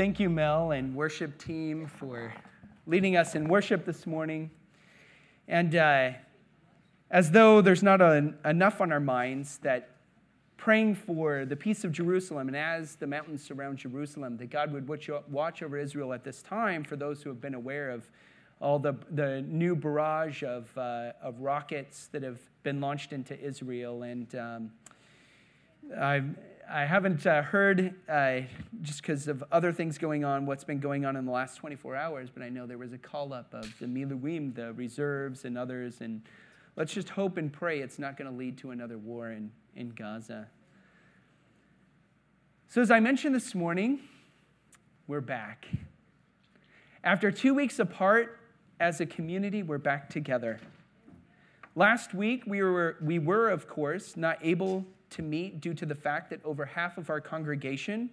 Thank you, Mel and worship team, for leading us in worship this morning. And uh, as though there's not a, enough on our minds that praying for the peace of Jerusalem and as the mountains surround Jerusalem, that God would watch over Israel at this time for those who have been aware of all the, the new barrage of, uh, of rockets that have been launched into Israel. And um, I've I haven't uh, heard, uh, just because of other things going on, what's been going on in the last 24 hours, but I know there was a call up of the Miluim, the reserves, and others. And let's just hope and pray it's not going to lead to another war in, in Gaza. So, as I mentioned this morning, we're back. After two weeks apart as a community, we're back together. Last week, we were, we were, of course, not able to meet due to the fact that over half of our congregation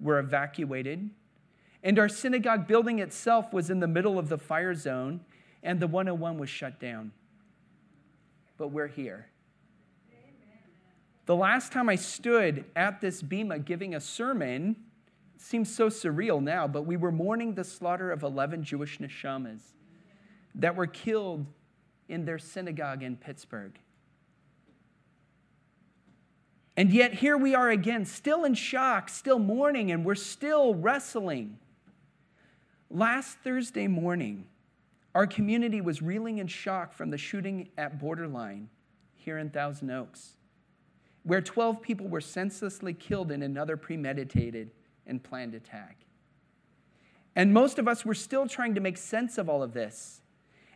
were evacuated. And our synagogue building itself was in the middle of the fire zone, and the 101 was shut down. But we're here. The last time I stood at this bema giving a sermon seems so surreal now, but we were mourning the slaughter of 11 Jewish neshamas that were killed in their synagogue in Pittsburgh. And yet, here we are again, still in shock, still mourning, and we're still wrestling. Last Thursday morning, our community was reeling in shock from the shooting at Borderline here in Thousand Oaks, where 12 people were senselessly killed in another premeditated and planned attack. And most of us were still trying to make sense of all of this.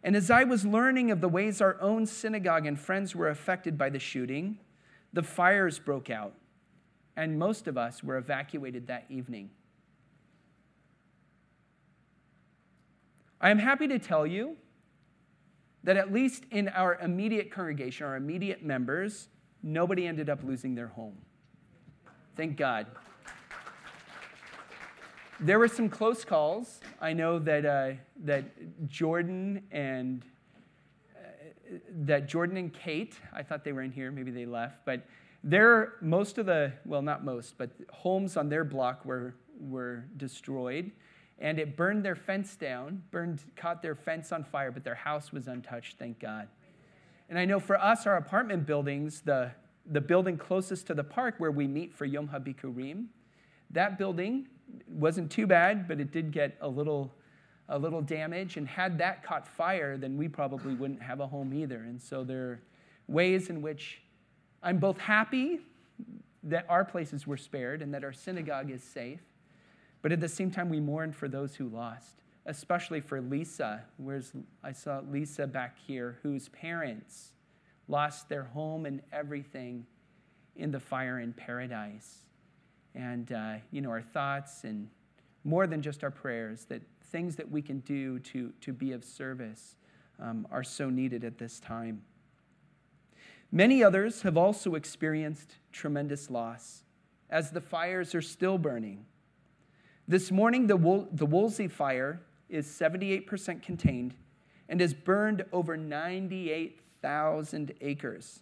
And as I was learning of the ways our own synagogue and friends were affected by the shooting, the fires broke out, and most of us were evacuated that evening. I am happy to tell you that at least in our immediate congregation, our immediate members, nobody ended up losing their home. Thank God. There were some close calls. I know that, uh, that Jordan and that Jordan and Kate, I thought they were in here, maybe they left, but they're most of the, well, not most, but homes on their block were, were destroyed. And it burned their fence down, burned, caught their fence on fire, but their house was untouched, thank God. And I know for us, our apartment buildings, the, the building closest to the park where we meet for Yom HaBikurim, that building wasn't too bad, but it did get a little a little damage. And had that caught fire, then we probably wouldn't have a home either. And so there are ways in which I'm both happy that our places were spared and that our synagogue is safe, but at the same time, we mourn for those who lost, especially for Lisa. Where's I saw Lisa back here, whose parents lost their home and everything in the fire in paradise. And, uh, you know, our thoughts and more than just our prayers, that things that we can do to, to be of service um, are so needed at this time. Many others have also experienced tremendous loss as the fires are still burning. This morning, the, Wol- the Woolsey fire is 78% contained and has burned over 98,000 acres.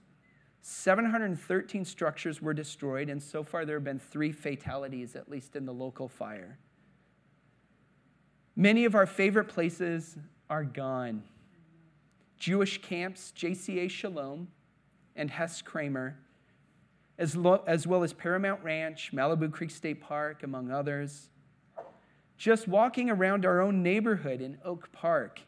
713 structures were destroyed, and so far there have been three fatalities, at least in the local fire. Many of our favorite places are gone. Jewish camps, JCA Shalom, and Hess Kramer, as, lo- as well as Paramount Ranch, Malibu Creek State Park, among others. Just walking around our own neighborhood in Oak Park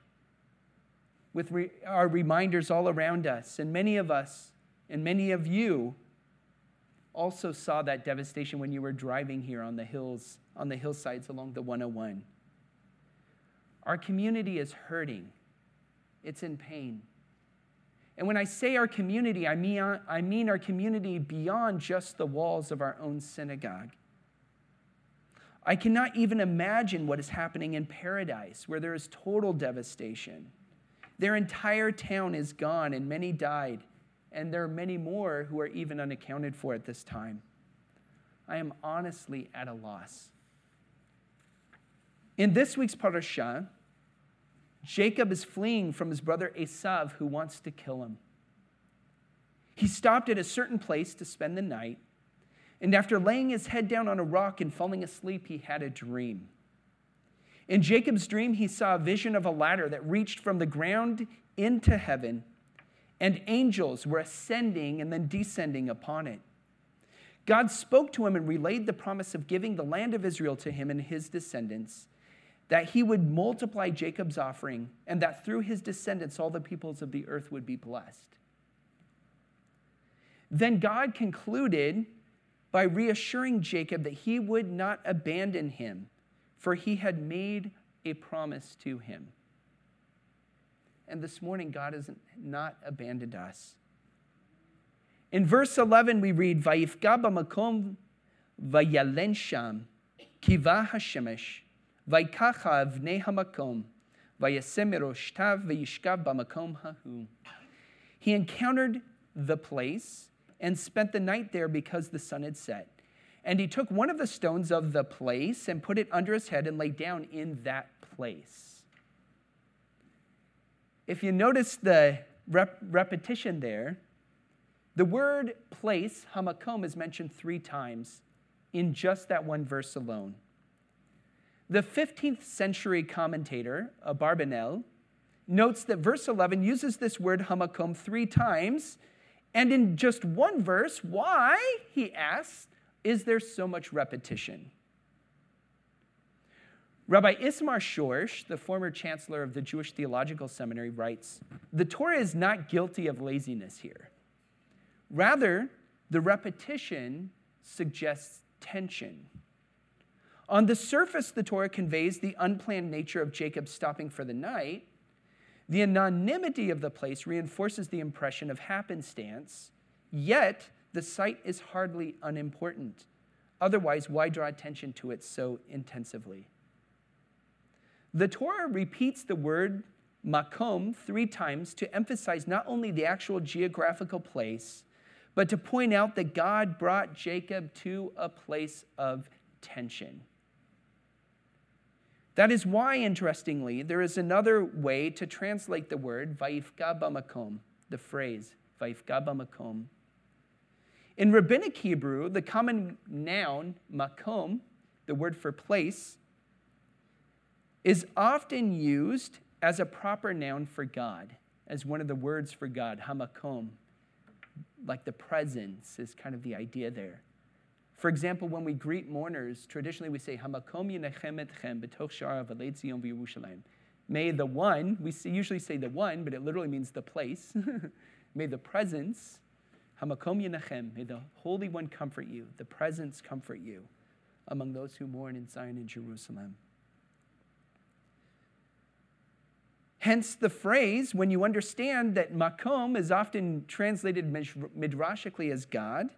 with re- our reminders all around us, and many of us and many of you also saw that devastation when you were driving here on the hills, on the hillsides along the 101. Our community is hurting, it's in pain. And when I say our community, I mean, I mean our community beyond just the walls of our own synagogue. I cannot even imagine what is happening in paradise, where there is total devastation. Their entire town is gone, and many died, and there are many more who are even unaccounted for at this time. I am honestly at a loss. In this week's parashah, Jacob is fleeing from his brother Esav, who wants to kill him. He stopped at a certain place to spend the night. And after laying his head down on a rock and falling asleep, he had a dream. In Jacob's dream, he saw a vision of a ladder that reached from the ground into heaven, and angels were ascending and then descending upon it. God spoke to him and relayed the promise of giving the land of Israel to him and his descendants, that he would multiply Jacob's offering, and that through his descendants all the peoples of the earth would be blessed. Then God concluded by reassuring Jacob that he would not abandon him, for he had made a promise to him. And this morning, God has not abandoned us. In verse 11, we read, Vayifka b'makom vayalen sham, kiva hashemesh, avnei hamakom, vayasemero shtav vayishkav b'makom hahu. He encountered the place and spent the night there because the sun had set. And he took one of the stones of the place and put it under his head and lay down in that place. If you notice the rep- repetition there, the word place, hamakom, is mentioned three times in just that one verse alone. The 15th century commentator, uh, Abarbanel, notes that verse 11 uses this word hamakom three times and in just one verse, why, he asks, is there so much repetition? Rabbi Ismar Schorsch, the former chancellor of the Jewish Theological Seminary, writes The Torah is not guilty of laziness here. Rather, the repetition suggests tension. On the surface, the Torah conveys the unplanned nature of Jacob stopping for the night, the anonymity of the place reinforces the impression of happenstance, yet the site is hardly unimportant. Otherwise, why draw attention to it so intensively? The Torah repeats the word makom three times to emphasize not only the actual geographical place, but to point out that God brought Jacob to a place of tension. That is why, interestingly, there is another way to translate the word vaifka bamakom, the phrase vaifka bamakom. In rabbinic Hebrew, the common noun makom, the word for place, is often used as a proper noun for God, as one of the words for God, hamakom. Like the presence is kind of the idea there. For example, when we greet mourners, traditionally we say, Hamakom yinechem etchem b'toch shara v'leitzion v'Yerushalayim. May the one, we usually say the one, but it literally means the place. may the presence, Hamakom yinechem, may the Holy One comfort you, the presence comfort you among those who mourn in Zion and Jerusalem. Hence the phrase, when you understand that makom is often translated midrashically as God,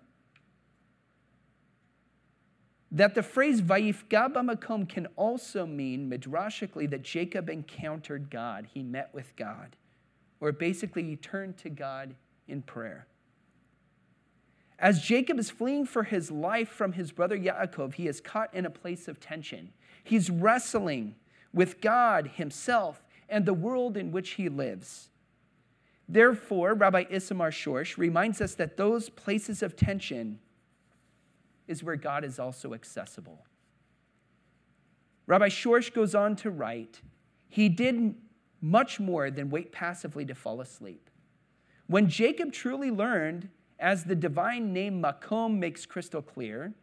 that the phrase Vayifga b'makom can also mean midrashically that Jacob encountered God, he met with God, or basically he turned to God in prayer. As Jacob is fleeing for his life from his brother Yaakov, he is caught in a place of tension. He's wrestling with God himself and the world in which he lives. Therefore, Rabbi Isamar Schorsch reminds us that those places of tension is where God is also accessible. Rabbi Schorsch goes on to write He did much more than wait passively to fall asleep. When Jacob truly learned, as the divine name Makom makes crystal clear,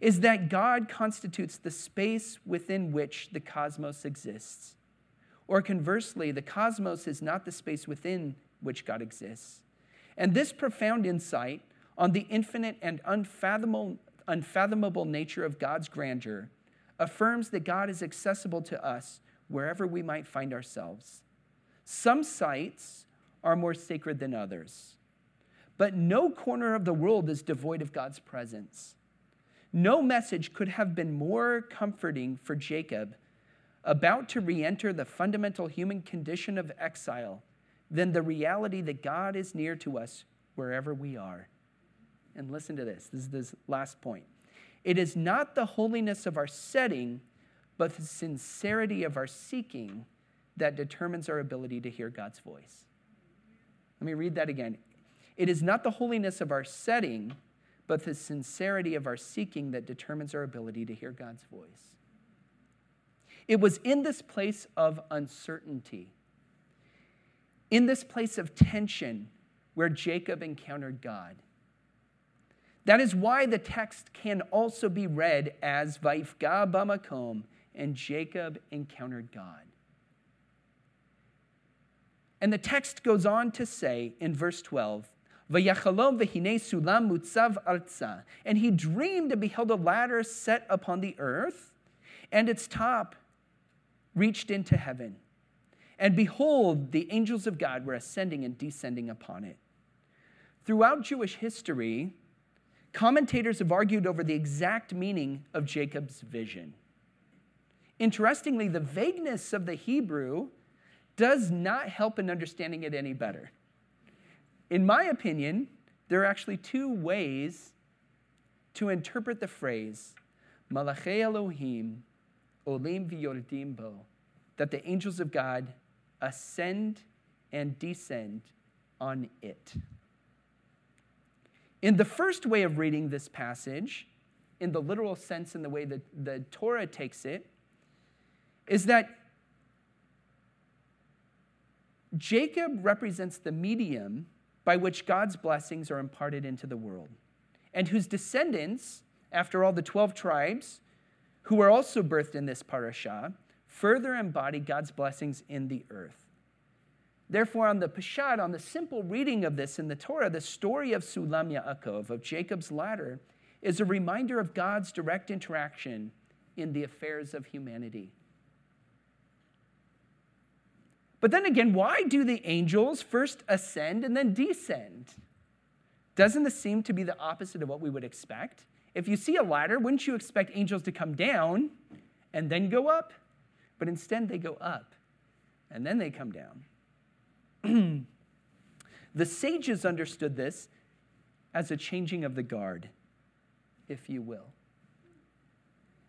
is that God constitutes the space within which the cosmos exists. Or conversely, the cosmos is not the space within which God exists. And this profound insight on the infinite and unfathomable, unfathomable nature of God's grandeur affirms that God is accessible to us wherever we might find ourselves. Some sites are more sacred than others, but no corner of the world is devoid of God's presence. No message could have been more comforting for Jacob, about to re enter the fundamental human condition of exile, than the reality that God is near to us wherever we are. And listen to this this is this last point. It is not the holiness of our setting, but the sincerity of our seeking that determines our ability to hear God's voice. Let me read that again. It is not the holiness of our setting, but the sincerity of our seeking that determines our ability to hear God's voice. It was in this place of uncertainty, in this place of tension, where Jacob encountered God. That is why the text can also be read as Vaifga Bamakom, and Jacob encountered God. And the text goes on to say in verse 12, Vayachalom v'hine sulam arza. And he dreamed and beheld a ladder set upon the earth, and its top reached into heaven. And behold, the angels of God were ascending and descending upon it. Throughout Jewish history, commentators have argued over the exact meaning of Jacob's vision. Interestingly, the vagueness of the Hebrew does not help in understanding it any better. In my opinion, there are actually two ways to interpret the phrase, Malachei Elohim, Olim v'yordim bo, that the angels of God ascend and descend on it. In the first way of reading this passage, in the literal sense, in the way that the Torah takes it, is that Jacob represents the medium by which God's blessings are imparted into the world, and whose descendants, after all the 12 tribes who are also birthed in this parasha, further embody God's blessings in the earth. Therefore, on the Peshat, on the simple reading of this in the Torah, the story of Sulam Yaakov, of Jacob's ladder, is a reminder of God's direct interaction in the affairs of humanity. But then again, why do the angels first ascend and then descend? Doesn't this seem to be the opposite of what we would expect? If you see a ladder, wouldn't you expect angels to come down and then go up? But instead, they go up and then they come down. the sages understood this as a changing of the guard, if you will.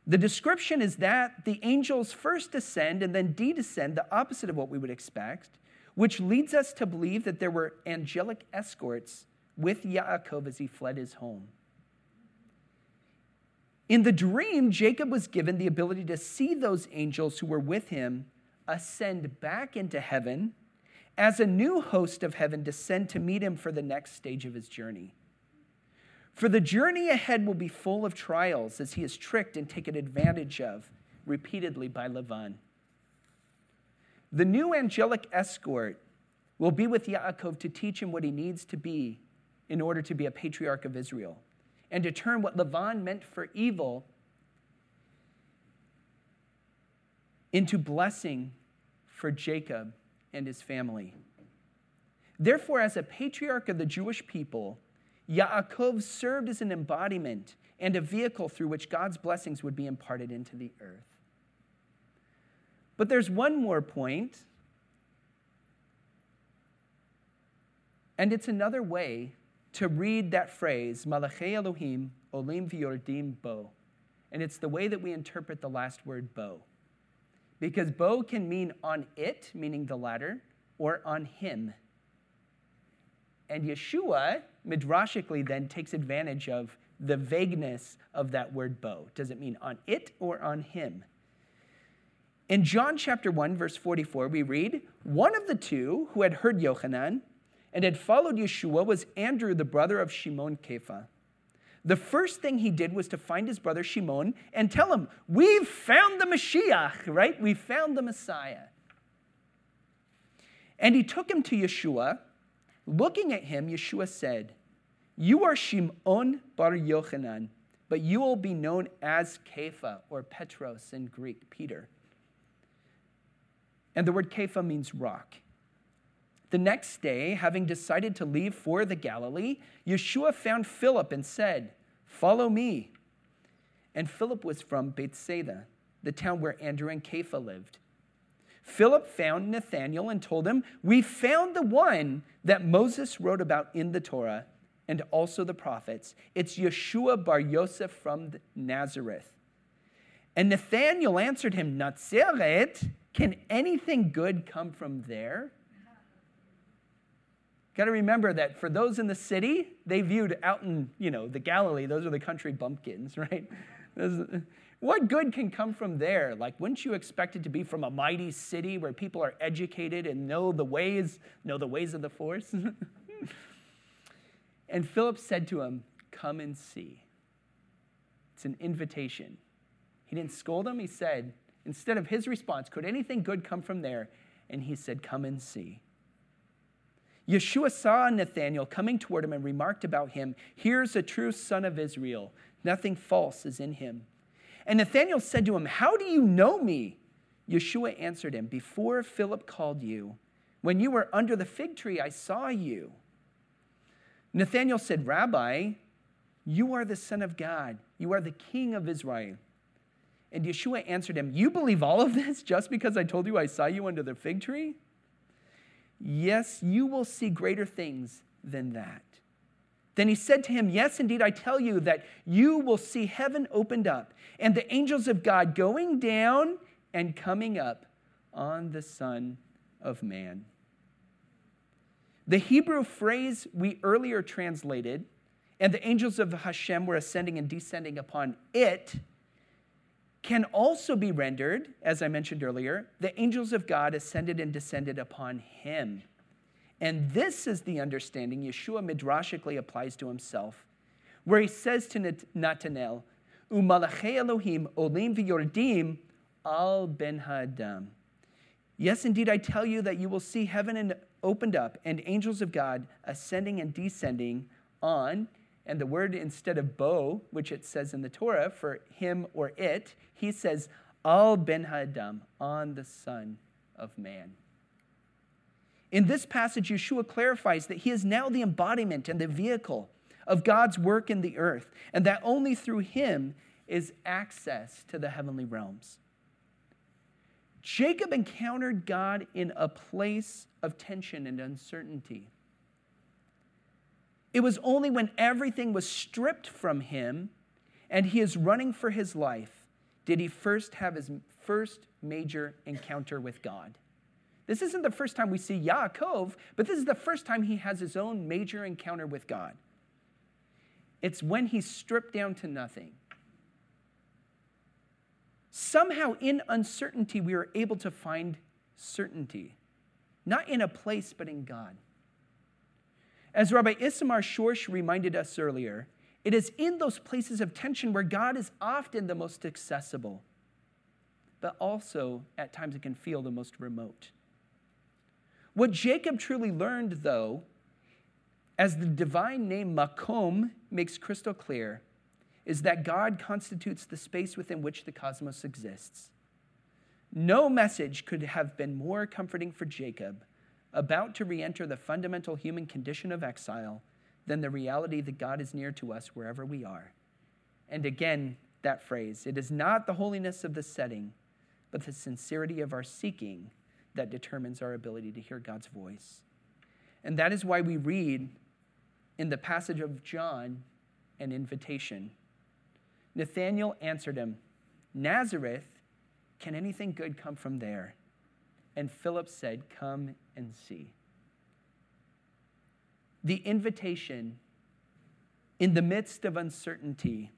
The description is that the angels first ascend and then de-descend, the opposite of what we would expect, which leads us to believe that there were angelic escorts with Yaakov as he fled his home. In the dream, Jacob was given the ability to see those angels who were with him ascend back into heaven as a new host of heaven descend to meet him for the next stage of his journey. For the journey ahead will be full of trials as he is tricked and taken advantage of repeatedly by Lavan. The new angelic escort will be with Yaakov to teach him what he needs to be in order to be a patriarch of Israel and to turn what Lavan meant for evil into blessing for Jacob and his family. Therefore, as a patriarch of the Jewish people, Yaakov served as an embodiment and a vehicle through which God's blessings would be imparted into the earth. But there's one more point, and it's another way to read that phrase, Malachei Elohim, Olim V'yordim Bo. And it's the way that we interpret the last word bo. Because bo can mean on it, meaning the ladder, or on him. And Yeshua midrashically then takes advantage of the vagueness of that word bo. Does it mean on it or on him? In John chapter 1, verse 44, we read, One of the two who had heard Yochanan and had followed Yeshua was Andrew, the brother of Shimon Kepha. The first thing he did was to find his brother Shimon and tell him, We've found the Mashiach, right? We found the Messiah. And he took him to Yeshua Looking at him, Yeshua said, You are Shimon bar Yochanan, but you will be known as Kepha or Petros in Greek, Peter. And the word Kepha means rock. The next day, having decided to leave for the Galilee, Yeshua found Philip and said, Follow me. And Philip was from Bethsaida, the town where Andrew and Kepha lived. Philip found Nathanael and told him, We found the one that Moses wrote about in the Torah and also the prophets. It's Yeshua bar Yosef from Nazareth. And Nathanael answered him, Nazareth, can anything good come from there? Got to remember that for those in the city, they viewed out in, you know, the Galilee, those are the country bumpkins, right? what good can come from there? Like, wouldn't you expect it to be from a mighty city where people are educated and know the ways, know the ways of the force? and Philip said to him, Come and see. It's an invitation. He didn't scold him, he said, instead of his response, Could anything good come from there? And he said, Come and see. Yeshua saw Nathanael coming toward him and remarked about him, Here's a true son of Israel. Nothing false is in him. And Nathanael said to him, How do you know me? Yeshua answered him, Before Philip called you, when you were under the fig tree, I saw you. Nathanael said, Rabbi, you are the Son of God. You are the King of Israel. And Yeshua answered him, You believe all of this just because I told you I saw you under the fig tree? Yes, you will see greater things than that. Then he said to him, Yes, indeed, I tell you that you will see heaven opened up and the angels of God going down and coming up on the Son of Man. The Hebrew phrase we earlier translated, and the angels of Hashem were ascending and descending upon it, can also be rendered, as I mentioned earlier, the angels of God ascended and descended upon him. And this is the understanding Yeshua midrashically applies to himself, where he says to Natanel, Umalachei Elohim olim v'yordim al ben ha'adam. Yes, indeed, I tell you that you will see heaven opened up and angels of God ascending and descending on and the word instead of bo, which it says in the Torah for him or it, he says al ben hadam, on the Son of Man. In this passage, Yeshua clarifies that he is now the embodiment and the vehicle of God's work in the earth, and that only through him is access to the heavenly realms. Jacob encountered God in a place of tension and uncertainty. It was only when everything was stripped from him and he is running for his life did he first have his first major encounter with God. This isn't the first time we see Yaakov, but this is the first time he has his own major encounter with God. It's when he's stripped down to nothing. Somehow, in uncertainty, we are able to find certainty, not in a place, but in God. As Rabbi Isamar Schorsch reminded us earlier, it is in those places of tension where God is often the most accessible, but also at times it can feel the most remote. What Jacob truly learned, though, as the divine name Makom makes crystal clear, is that God constitutes the space within which the cosmos exists. No message could have been more comforting for Jacob about to re enter the fundamental human condition of exile than the reality that God is near to us wherever we are. And again, that phrase it is not the holiness of the setting, but the sincerity of our seeking that determines our ability to hear God's voice. And that is why we read in the passage of John an invitation. Nathanael answered him, Nazareth, can anything good come from there? And Philip said, Come and see. The invitation in the midst of uncertainty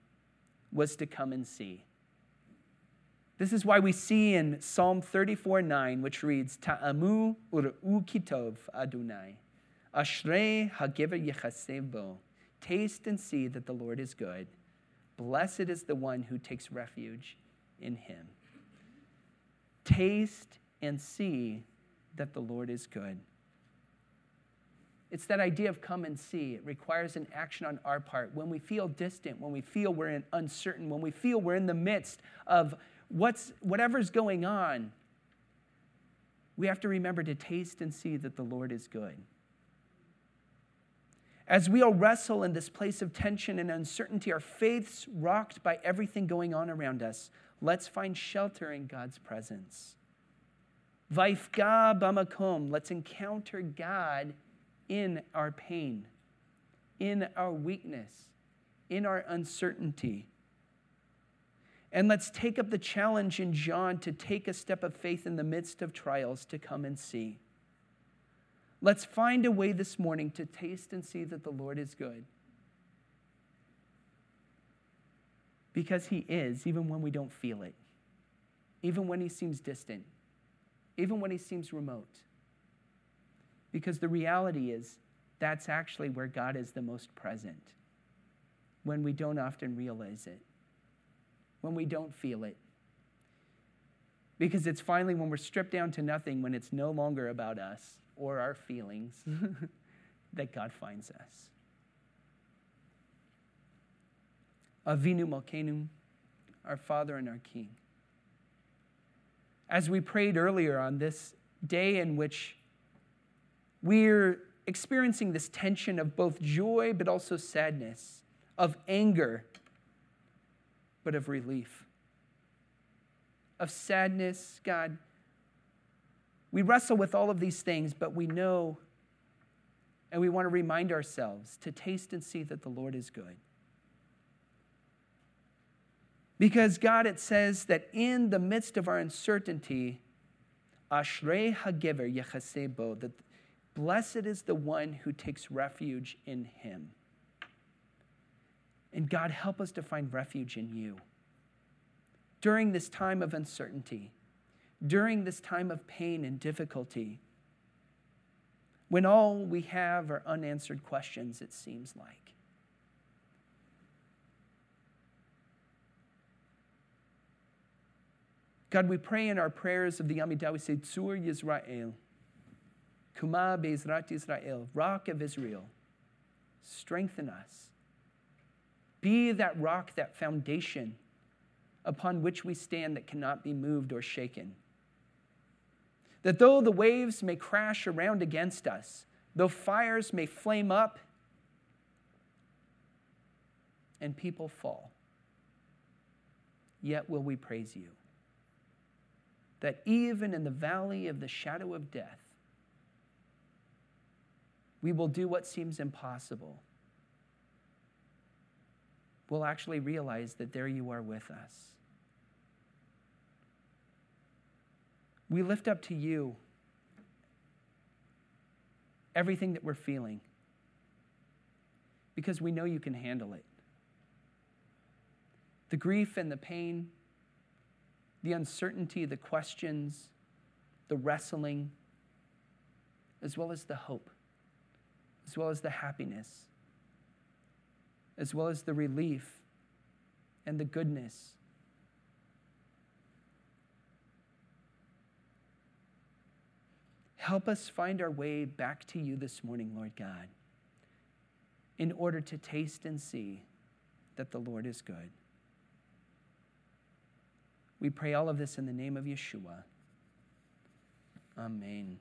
was to come and see. This is why we see in Psalm 34 9, which reads, Ta'amu ur'u kitov Adonai, ashrei hagever yechasev bo. Taste and see that the Lord is good. Blessed is the one who takes refuge in him. Taste and see that the Lord is good. It's that idea of come and see. It requires an action on our part. When we feel distant, when we feel we're in uncertain, when we feel we're in the midst of what's, whatever's going on, we have to remember to taste and see that the Lord is good. As we all wrestle in this place of tension and uncertainty, our faiths rocked by everything going on around us, let's find shelter in God's presence. Vaifka bamakom. Let's encounter God in our pain, in our weakness, in our uncertainty. And let's take up the challenge in John to take a step of faith in the midst of trials to come and see. Let's find a way this morning to taste and see that the Lord is good. Because He is, even when we don't feel it, even when He seems distant, even when He seems remote. Because the reality is, that's actually where God is the most present when we don't often realize it, when we don't feel it. Because it's finally when we're stripped down to nothing, when it's no longer about us or our feelings, that God finds us. Avinu Malkeinu, our Father and our King. As we prayed earlier on this day in which we're experiencing this tension of both joy but also sadness, of anger but of relief, of sadness, God. We wrestle with all of these things, but we know and we want to remind ourselves to taste and see that the Lord is good. Because, God, it says that in the midst of our uncertainty, Ashrei Hagiver Yechasebo, that blessed is the one who takes refuge in him. And God, help us to find refuge in you. During this time of uncertainty, during this time of pain and difficulty, when all we have are unanswered questions, it seems like. God, we pray in our prayers of the Amidah, we say, Tzur Yisrael, Kuma Bezrat Israel, Rock of Israel, strengthen us. Be that rock, that foundation upon which we stand that cannot be moved or shaken. That though the waves may crash around against us, though fires may flame up and people fall, yet will we praise you. That even in the valley of the shadow of death, we will do what seems impossible. We'll actually realize that there you are with us. We lift up to you everything that we're feeling because we know you can handle it. The grief and the pain, the uncertainty, the questions, the wrestling, as well as the hope as well as the happiness, as well as the relief and the goodness. Help us find our way back to you this morning, Lord God, in order to taste and see that the Lord is good. We pray all of this in the name of Yeshua. Amen.